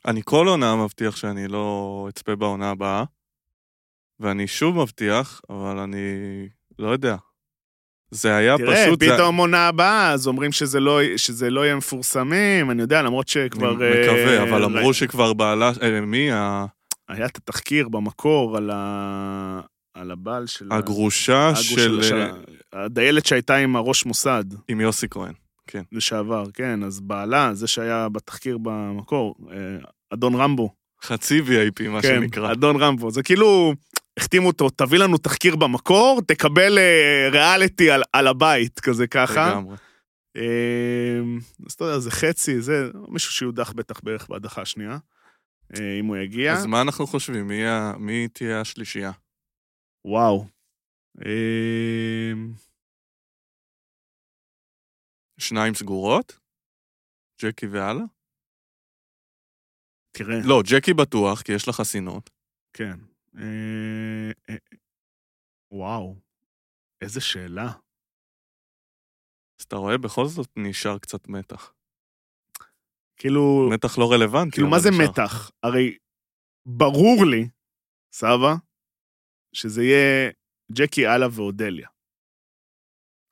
אני כל עונה מבטיח שאני לא אצפה בעונה הבאה, ואני שוב מבטיח, אבל אני לא יודע. זה היה תראה, פשוט... זה- פתאום עונה הבאה, אז אומרים שזה לא, שזה לא יהיה מפורסמים, אני יודע, למרות שכבר... אני מקווה, אה, אבל אמרו ראי- שכבר בעלה... אה, מי? ה- היה את התחקיר במקור על, ה... על הבעל של... הגרושה הגרוש של... של אה, הדיילת שהייתה עם הראש מוסד עם יוסי כהן. לשעבר, כן, אז בעלה, זה שהיה בתחקיר במקור, אה, אדון רמבו. חצי VIP, מה כן, שנקרא. אדון רמבו. זה כאילו, החתימו אותו, תביא לנו תחקיר במקור, תקבל אה, ריאליטי על, על הבית, כזה ככה. לגמרי. אה, אז אתה יודע, זה חצי, זה מישהו שיודח בטח בערך בהדחה השנייה, אה, אם הוא יגיע. אז מה אנחנו חושבים? מי מי תהיה השלישייה? וואו. אה, שניים סגורות? ג'קי והלאה? תראה, לא, ג'קי בטוח, כי יש לה חסינות. כן. אה, אה, וואו, איזה שאלה. אז אתה רואה, בכל זאת נשאר קצת מתח. כאילו, מתח לא רלוונטי. כאילו, מה זה נשאר. מתח? הרי ברור לי, סבא, שזה יהיה ג'קי, אללה ואודליה.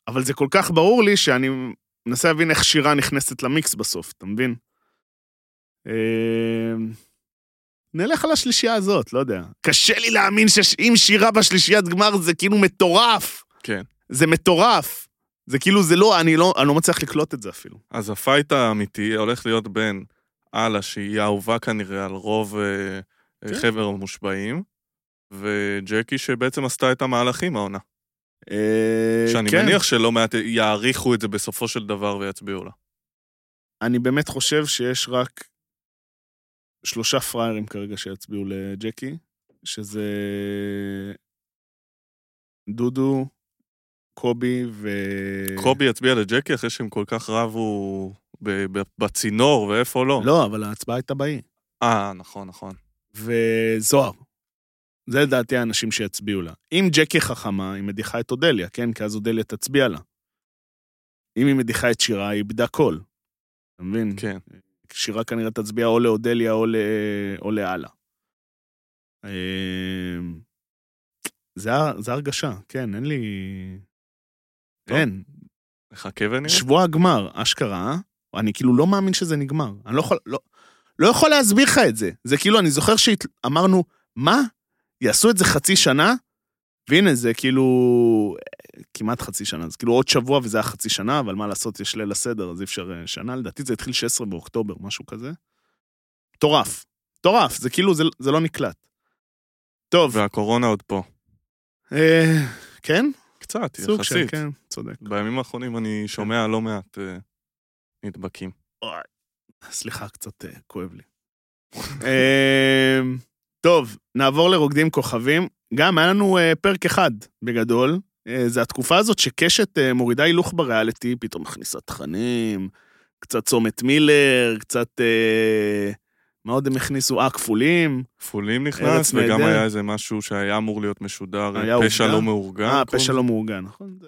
אבל זה כל כך ברור לי שאני מנסה להבין איך שירה נכנסת למיקס בסוף, אתה מבין? אה, נלך על השלישייה הזאת, לא יודע. קשה לי להאמין שאם שירה בשלישיית גמר זה כאילו מטורף. כן. זה מטורף. זה כאילו, זה לא, אני לא, אני לא מצליח לקלוט את זה אפילו. אז הפייט האמיתי הולך להיות בין אללה, שהיא האהובה כנראה על רוב אה, כן. חבר המושבעים, וג'קי שבעצם עשתה את המהלכים העונה. שאני כן. מניח שלא מעט יעריכו את זה בסופו של דבר ויצביעו לה. אני באמת חושב שיש רק שלושה פראיירים כרגע שיצביעו לג'קי, שזה דודו, קובי ו... קובי יצביע לג'קי אחרי שהם כל כך רבו בצינור ואיפה לא. לא, אבל ההצבעה הייתה באי. אה, נכון, נכון. וזוהר. זה לדעתי האנשים שיצביעו לה. אם ג'קי חכמה, היא מדיחה את אודליה, כן? כי אז אודליה תצביע לה. אם היא מדיחה את שירה, היא איבדה קול. אתה מבין? כן. שירה כנראה תצביע או לאודליה או, ל... או לאללה. אמ, זה, זה הרגשה, כן, אין לי... טוב. אין. נחכה ונראה. שבוע הגמר, אשכרה? אני כאילו לא מאמין שזה נגמר. אני לא יכול, לא, לא יכול להסביר לך את זה. זה כאילו, אני זוכר שאמרנו, מה? יעשו את זה חצי שנה? והנה, זה כאילו... אה, כמעט חצי שנה. זה כאילו עוד שבוע וזה היה חצי שנה, אבל מה לעשות, יש ליל הסדר, אז אי אפשר אה, שנה. לדעתי זה התחיל 16 באוקטובר, משהו כזה. מטורף. מטורף, זה כאילו, זה, זה לא נקלט. טוב, והקורונה עוד פה. אה, כן? קצת, סוג של, יחסית. כן, צודק. בימים האחרונים אני שומע לא מעט אה, נדבקים. אוי, סליחה, קצת אה, כואב לי. אמ, טוב, נעבור לרוקדים כוכבים. גם היה לנו אה, פרק אחד, בגדול. אה, זה התקופה הזאת שקשת אה, מורידה הילוך בריאליטי, פתאום מכניסה תכנים, קצת צומת מילר, קצת... מה עוד הם הכניסו? אה, כפולים. כפולים נכנס, וגם. היה איזה משהו שהיה אמור להיות משודר, פשע עובדה? לא מאורגן. אה, כל פשע לא מאורגן, נכון?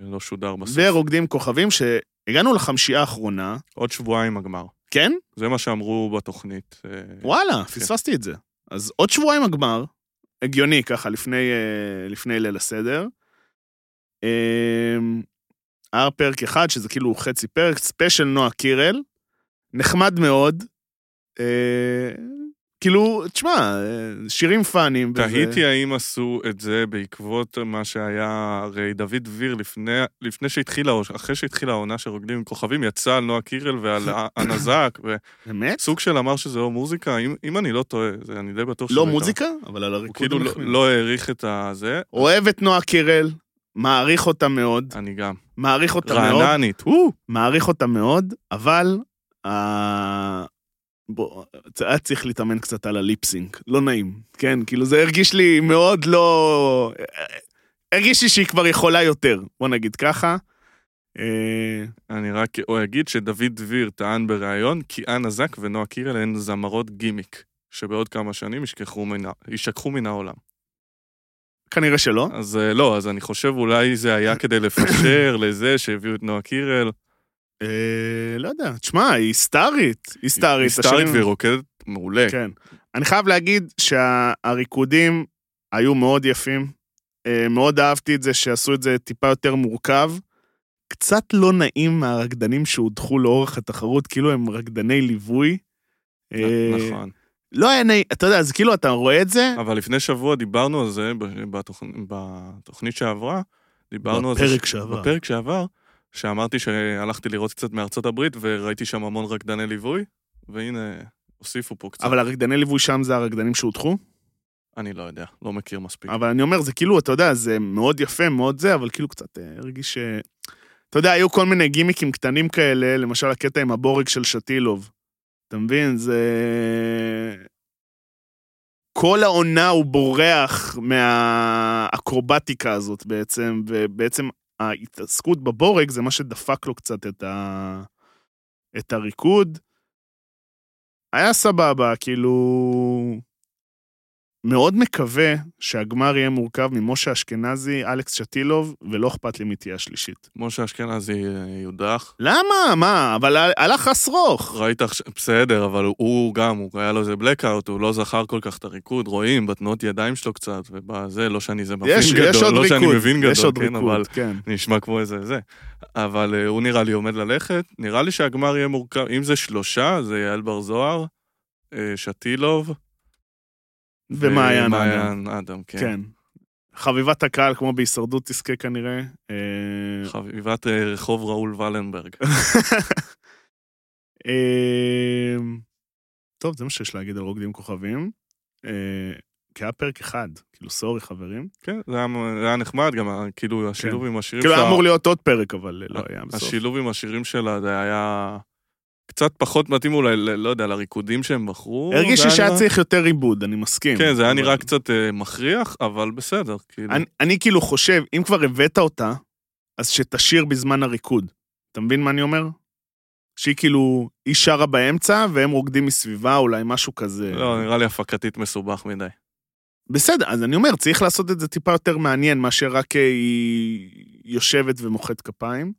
לא שודר בסוף. ורוקדים כוכבים, שהגענו לחמישייה האחרונה, עוד שבועיים הגמר. כן? זה מה שאמרו בתוכנית. וואלה, פספסתי את זה. אז עוד שבועיים הגמר, הגיוני ככה, לפני, אה, לפני ליל הסדר. אה, היה פרק אחד, שזה כאילו חצי פרק, ספיישל נועה קירל, נחמד מאוד. כאילו, תשמע, שירים פאנים. תהיתי האם עשו את זה בעקבות מה שהיה, הרי דוד דביר לפני, לפני שהתחילה, אחרי שהתחילה העונה של רוקדים עם כוכבים, יצא על נועה קירל ועל הנזק, באמת? וסוג של אמר שזה לא מוזיקה, אם, אם אני לא טועה, זה, אני די בטוח שזה לא. מוזיקה, אבל על הוא הריקוד כאילו הוא לא, נחמד. לא העריך את הזה, אוהב את נועה קירל, מעריך אותה מאוד, אני גם. מעריך אותה מאוד. רעננית! מעריך אותה מאוד, אבל אה, בוא, היה צריך להתאמן קצת על הליפסינק, לא נעים, כן? כאילו זה הרגיש לי מאוד לא... הרגיש לי שהיא כבר יכולה יותר, בוא נגיד ככה. אה, אני רק או אגיד שדוד דביר טען בריאיון כי אנה זק ונועה קירל הן זמרות גימיק, שבעוד כמה שנים יישכחו מן העולם. כנראה שלא. אז אה, לא, אז אני חושב אולי זה היה כדי לפשר לזה שהביאו את נועה קירל. אה, לא יודע, תשמע, היא סטארית, היא סטארית. היא סטארית השנים- והיא רוקדת מעולה. כן. אני חייב להגיד שהריקודים היו מאוד יפים. אה, מאוד אהבתי את זה שעשו את זה טיפה יותר מורכב. קצת לא נעים מהרקדנים שהודחו לאורך התחרות, כאילו הם רקדני ליווי. אה, נכון. לא היה נעים, אתה יודע, אז כאילו אתה רואה את זה, אבל לפני שבוע דיברנו על זה, בתוכנית שעברה, דיברנו על זה... בפרק שעבר. בפרק שעבר, שאמרתי שהלכתי לראות קצת מארצות הברית, וראיתי שם המון רקדני ליווי, והנה, הוסיפו פה קצת. אבל הרקדני ליווי שם זה הרקדנים שהודחו. אני לא יודע, לא מכיר מספיק. אבל אני אומר, זה כאילו, אתה יודע, זה מאוד יפה, מאוד זה, אבל כאילו קצת אה, הרגיש ש... אתה יודע, היו כל מיני גימיקים קטנים כאלה, למשל הקטע עם הבורג של שטילוב. אתה מבין? זה... כל העונה הוא בורח מהאקרובטיקה הזאת בעצם, ובעצם ההתעסקות בבורג זה מה שדפק לו קצת את, ה... את הריקוד. היה סבבה, כאילו... מאוד מקווה שהגמר יהיה מורכב ממשה אשכנזי, אלכס שטילוב, ולא אכפת לי מי תהיה השלישית. משה אשכנזי אה, יודח. למה? מה? אבל הלך אסרוך. ראית עכשיו, בסדר, אבל הוא גם, הוא היה לו איזה blackout, הוא לא זכר כל כך את הריקוד, רואים בתנועות ידיים שלו קצת, ובזה, לא שאני איזה מבין יש, גדול, יש עוד לא ריקוד. שאני מבין יש גדול, עוד כן, ריקוד, אבל כן. נשמע כמו איזה זה. אבל אה, הוא נראה לי עומד ללכת, נראה לי שהגמר יהיה מורכב, אם זה שלושה, זה יעל בר זוהר, אה, שטילוב, ומעיין אדם. ומעיין אדם, כן. כן. חביבת הקהל, כמו בהישרדות, תזכה כנראה. אה, חביבת אה, רחוב ראול ולנברג. אה, טוב, זה מה שיש להגיד על רוקדים כוכבים. כי היה פרק אחד, כאילו, סורי חברים. כן, זה היה, זה היה נחמד, גם כאילו השילוב עם השירים כאילו, היה שלה- אמור להיות עוד פרק, אבל לא היה בסוף. השילוב עם השירים שלה זה היה קצת פחות מתאים אולי, לא יודע, לריקודים שהם בחרו. הרגיש לי היה שהיה צריך יותר עיבוד, אני מסכים. כן, זה היה נראה קצת אה, מכריח, אבל בסדר, כאילו. אני, אני כאילו חושב, אם כבר הבאת אותה, אז שתשיר בזמן הריקוד. אתה מבין מה אני אומר? שהיא כאילו, היא שרה באמצע, והם רוקדים מסביבה, אולי משהו כזה. לא, נראה לי הפקתית מסובך מדי. בסדר, אז אני אומר, צריך לעשות את זה טיפה יותר מעניין, מאשר רק אה, היא יושבת ומוחאת כפיים,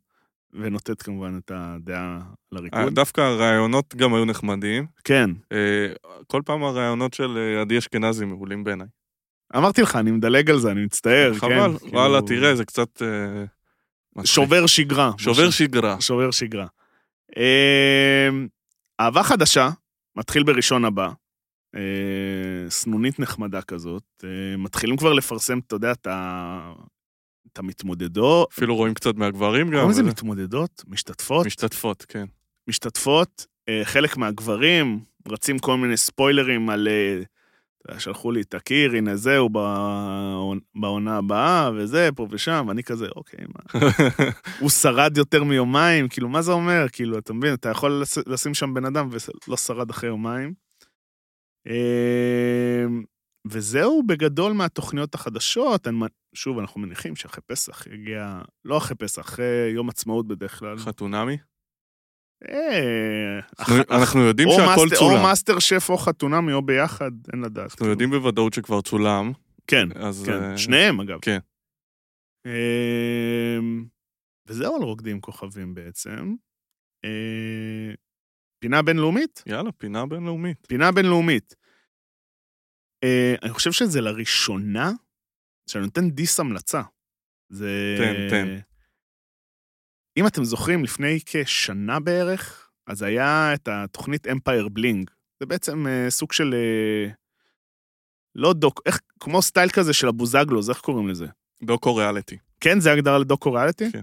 ונותנת כמובן את הדעה על אה. דווקא הרעיונות גם היו נחמדים. כן, אה, כל פעם הרעיונות של אה, עדי אשכנזי מעולים בעיניי. אמרתי לך, אני מדלג על זה, אני מצטער, כן. חבל, כאילו, וואלה, תראה, זה קצת... שובר שגרה. שובר שגרה. שובר שגרה. אהבה חדשה, מתחיל בראשון הבא. אה, סנונית נחמדה כזאת. אה, מתחילים כבר לפרסם, אתה יודע, את ה- את המתמודדות. אפילו רואים קצת מהגברים גם. קוראים לזה מתמודדות? משתתפות? משתתפות, כן. משתתפות. אה, חלק מהגברים רצים כל מיני ספוילרים על... אה, שלחו לי את הקיר, הנה זהו, בעונה- הבאה, וזה, פה ושם, ואני כזה, אוקיי, מה... הוא שרד יותר מיומיים, כאילו, מה זה אומר? כאילו, אתה מבין, אתה יכול לש- לשים שם בן אדם ולא שרד אחרי יומיים. וזהו בגדול מהתוכניות החדשות. אני, שוב, אנחנו מניחים שאחרי פסח יגיע, לא אחרי פסח, אחרי יום עצמאות בדרך כלל. חתונמי? אה, אנחנו- יודעים שהכל צולם. או מאסטר שף או חתונמי או ביחד, אין לדעת. אנחנו. יודעים בוודאות שכבר צולם, כן. כן, אה, שניהם אגב. כן. אמ, וזהו על רוקדים כוכבים בעצם. אה, פינה בינלאומית? יאללה, פינה בינלאומית. פינה בינלאומית. אה, אני חושב שזה לראשונה שאני נותן דיס המלצה. זה... תן, תן. אם אתם זוכרים, לפני כשנה בערך, אז היה את התוכנית אמפייר בלינג. זה בעצם אה, סוג של... אה, לא דוק... איך... כמו סטייל כזה של הבוזגלוז, איך קוראים לזה? דוקו ריאליטי. כן, זה הגדרה לדוקו ריאליטי? כן.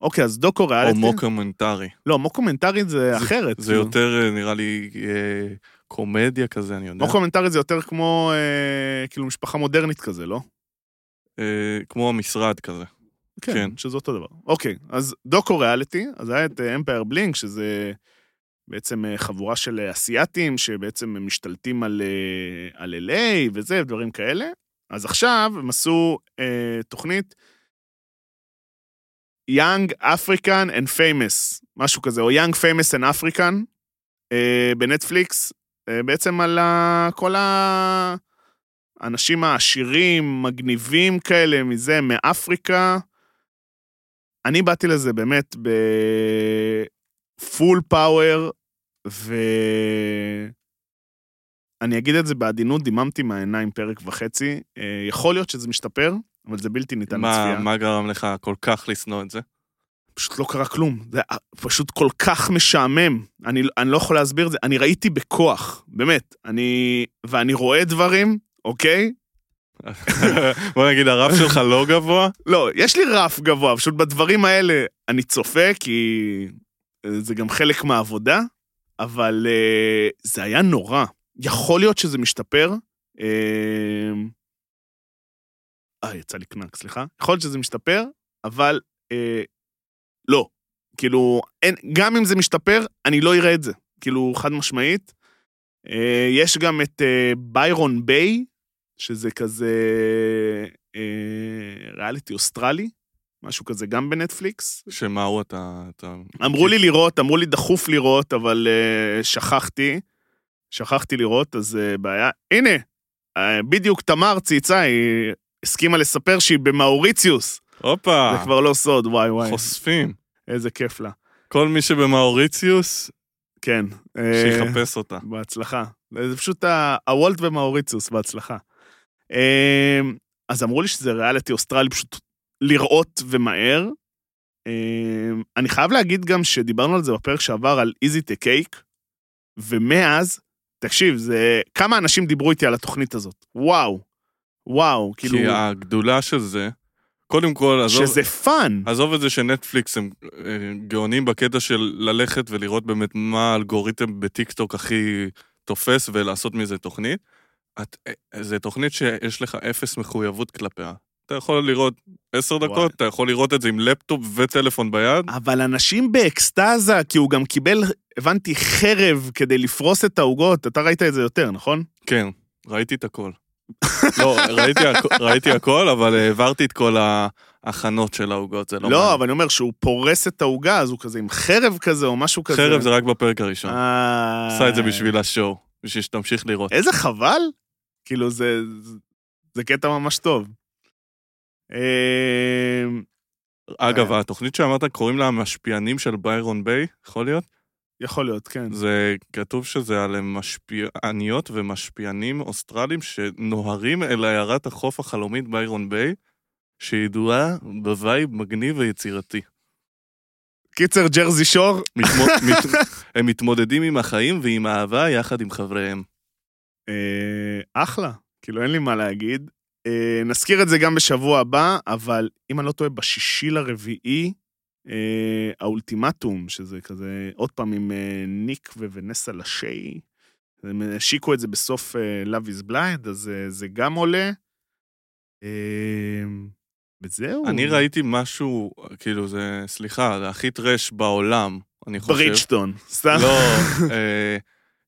אוקיי, אז דוקו או ריאליטי... מוקומנטרי. לא, מוקומנטרית זה אחרת. זה כאילו. יותר, אה, נראה לי, אה, קומדיה כזה, אני יודע. מוקומנטרית זה יותר כמו, אה, כאילו, משפחה מודרנית כזה, לא? אה, כמו המשרד כזה. כן, כן. שזה אותו דבר. אוקיי, אז דוקו ריאליטי, אז היה את Empire Bling, שזה בעצם אה, חבורה של אה, אסייתים, שבעצם משתלטים על, אה, על LA וזה, דברים כאלה. אז עכשיו הם עשו אה, תוכנית Young African and Famous, משהו כזה, או Young Famous and African, אה, בנטפליקס, אה, בעצם על כל האנשים העשירים, מגניבים כאלה, מזה, מאפריקה. אני באתי לזה באמת בפול פאוור, ואני אגיד את זה בעדינות, דיממתי מהעיניים פרק וחצי. אה, יכול להיות שזה משתפר, אבל זה בלתי ניתן מה, לצפייה. מה גרם לך כל כך לשנוא את זה? פשוט לא קרה כלום. זה פשוט כל כך משעמם. אני, אני לא יכול להסביר את זה. אני ראיתי בכוח, באמת. אני... ואני רואה דברים, אוקיי? בוא נגיד, הרף שלך לא גבוה? לא, יש לי רף גבוה, פשוט בדברים האלה אני צופה, כי זה גם חלק מהעבודה, אבל uh, זה היה נורא. יכול להיות שזה משתפר. אה, uh, יצא לי קנק, סליחה. יכול להיות שזה משתפר, אבל uh, לא. כאילו, אין, גם אם זה משתפר, אני לא אראה את זה. כאילו, חד משמעית. Uh, יש גם את uh, ביירון ביי, שזה כזה uh, ריאליטי אוסטרלי, משהו כזה גם בנטפליקס. שמה הוא אתה... אתה... אמרו לי לראות, אמרו לי דחוף לראות, אבל שכחתי. שכחתי לראות, אז בעיה. הנה, בדיוק תמר צייצה, היא הסכימה לספר שהיא במאוריציוס. הופה. זה כבר לא סוד, וואי וואי. חושפים. איזה כיף לה. כל מי שבמאוריציוס, כן. שיחפש אותה. בהצלחה. זה פשוט הוולט במאוריציוס, בהצלחה. אז אמרו לי שזה ריאליטי אוסטרלי פשוט לראות ומהר. אני חייב להגיד גם שדיברנו על זה בפרק שעבר על Easy to Cake, ומאז, תקשיב, זה... כמה אנשים דיברו איתי על התוכנית הזאת. וואו. וואו, כאילו... כי הגדולה של זה, קודם כל, עזוב... שזה fun. עזוב את זה שנטפליקס הם אה, גאונים בקטע של ללכת ולראות באמת מה האלגוריתם בטיקטוק הכי תופס ולעשות מזה תוכנית. את, אה, זה תוכנית שיש לך אפס מחויבות כלפיה. אתה יכול לראות עשר דקות, וואי. אתה יכול לראות את זה עם לפטופ וטלפון ביד. אבל אנשים באקסטזה, כי הוא גם קיבל, הבנתי, חרב כדי לפרוס את העוגות. אתה ראית את זה יותר, נכון? כן, ראיתי את הכל. לא, ראיתי, ראיתי הכל, אבל העברתי את כל ההכנות של העוגות, זה לא... לא. אבל אני אומר שהוא פורס את העוגה, אז הוא כזה עם חרב כזה או משהו כזה. חרב זה רק בפרק הראשון. עשה את זה בשביל השואו, בשביל שתמשיך לראות. איזה חבל. כאילו, זה, זה קטע ממש טוב. אגב, התוכנית שאמרת, קוראים לה המשפיענים של ביירון ביי, יכול להיות? יכול להיות, כן. זה כתוב שזה על משפיעניות ומשפיענים אוסטרלים שנוהרים אל עיירת החוף החלומית ביירון ביי, שידועה ב vibe מגניב ויצירתי. קיצר, Jersey Shore. מתמו, מת, הם מתמודדים עם החיים ועם האהבה יחד עם חבריהם. אה, אחלה, כאילו אין לי מה להגיד. אה, נזכיר את זה גם בשבוע הבא, אבל אם אני לא טועה, בשישי לרביעי, אה, האולטימטום, שזה כזה, עוד פעם עם אה, ניק וונסה לשי, הם השיקו את זה בסוף אה, Love is Blind, אז אה, זה גם עולה. אה, וזהו. אני ראיתי משהו, כאילו זה, סליחה, זה הכי טרש בעולם, אני חושב. ברידג'טון, סתם. לא, אה,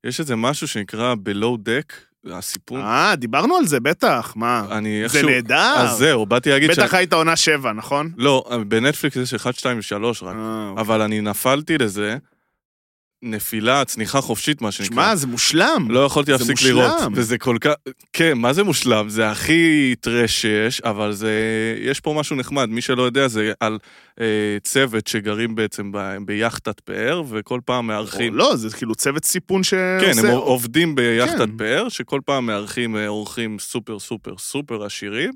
יש איזה משהו שנקרא Below Deck, הסיפור... אה, דיברנו על זה, בטח, מה? אני זה איכשהו... נהדר. אז זהו, באתי להגיד בטח ש... היית עונה שבע, נכון? לא, בנטפליקס יש 1, 2 ו-3 רק. אה, אוקיי. אבל אני נפלתי לזה, נפילה, צניחה חופשית, מה שנקרא. שמע, זה מושלם. לא יכולתי זה להפסיק מושלם. לראות. וזה כל כך... כן, מה זה מושלם? זה הכי טרש שיש, אבל זה... יש פה משהו נחמד. מי שלא יודע, זה על אה, צוות שגרים בעצם ב... ביאכטת פאר, וכל פעם מארחים... לא, זה כאילו צוות סיפון שעושה... כן, הם עובדים ביאכטת כן. פאר, שכל פעם מארחים אה, אורחים סופר סופר סופר עשירים.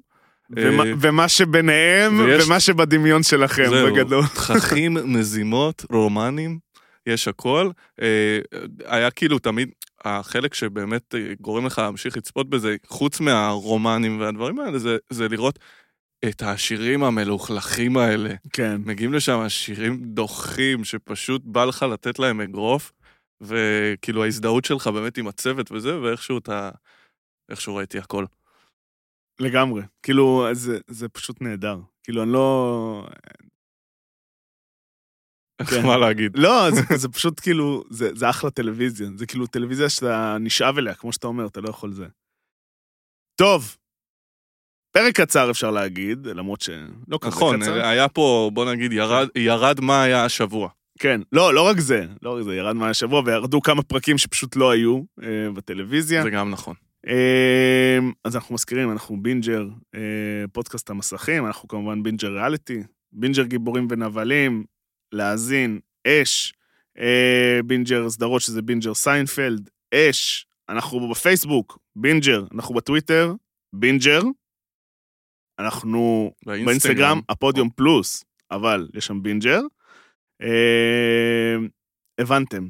ומה, אה, ומה שביניהם, ויש- ומה שבדמיון שלכם, זהו, בגדול. תככים, מזימות, רומנים, יש הכל. אה, היה כאילו תמיד, החלק שבאמת אה, גורם לך להמשיך לצפות בזה, חוץ מהרומנים והדברים האלה, זה, זה לראות את השירים המלוכלכים האלה. כן. מגיעים לשם שירים דוחים, שפשוט בא לך לתת להם אגרוף, וכאילו ההזדהות שלך באמת עם הצוות וזה, ואיכשהו אתה... איכשהו ראיתי הכל. לגמרי. כאילו, זה, זה פשוט נהדר. כאילו, אני לא... כן. מה להגיד? לא, זה, זה פשוט כאילו, זה, זה אחלה טלוויזיה. זה כאילו טלוויזיה שאתה נשאב אליה, כמו שאתה אומר, אתה לא יכול זה. טוב, פרק קצר אפשר להגיד, למרות שלא כזה נכון, קצר. היה פה, בוא נגיד, ירד, ירד מה היה השבוע. כן, לא, לא רק זה, לא רק זה, ירד מהשבוע וירדו כמה פרקים שפשוט לא היו אה, בטלוויזיה. זה גם נכון. אה, אז אנחנו מזכירים, אנחנו בינג'ר, אה, פודקאסט המסכים, אנחנו כמובן בינג'ר ריאליטי, בינג'ר גיבורים ונבלים, להאזין, אש, אה, בינג'ר סדרות שזה בינג'ר סיינפלד, אש, אנחנו בפייסבוק, בינג'ר, אנחנו בטוויטר, בינג'ר, אנחנו באינסטגרם, הפודיום פלוס, אבל יש שם בינג'ר. אה, הבנתם,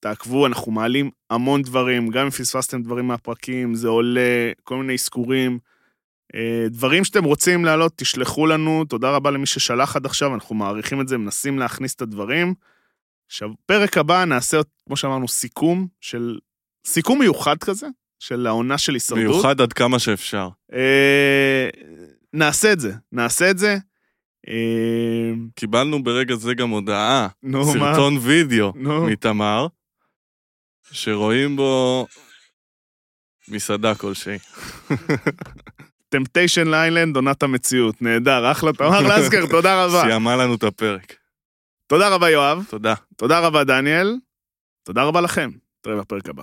תעקבו, אנחנו מעלים המון דברים, גם אם פספסתם דברים מהפרקים, זה עולה, כל מיני אזכורים. אה, דברים שאתם רוצים להעלות, תשלחו לנו, תודה רבה למי ששלח עד עכשיו, אנחנו מעריכים את זה, מנסים להכניס את הדברים. עכשיו, פרק הבא נעשה, כמו שאמרנו, סיכום של, סיכום מיוחד כזה, של העונה של הישרדות. מיוחד עד כמה שאפשר. אה, נעשה את זה, נעשה את זה. אה, קיבלנו ברגע זה גם הודעה, נו, מה? סרטון וידאו נו. מתמר, שרואים בו מסעדה כלשהי. Temptation Island, עונת המציאות. נהדר, אחלה, תמר לסקר, תודה רבה. סיימה לנו את הפרק. תודה רבה, יואב. תודה. תודה רבה, דניאל. תודה רבה לכם. נתראה בפרק הבא.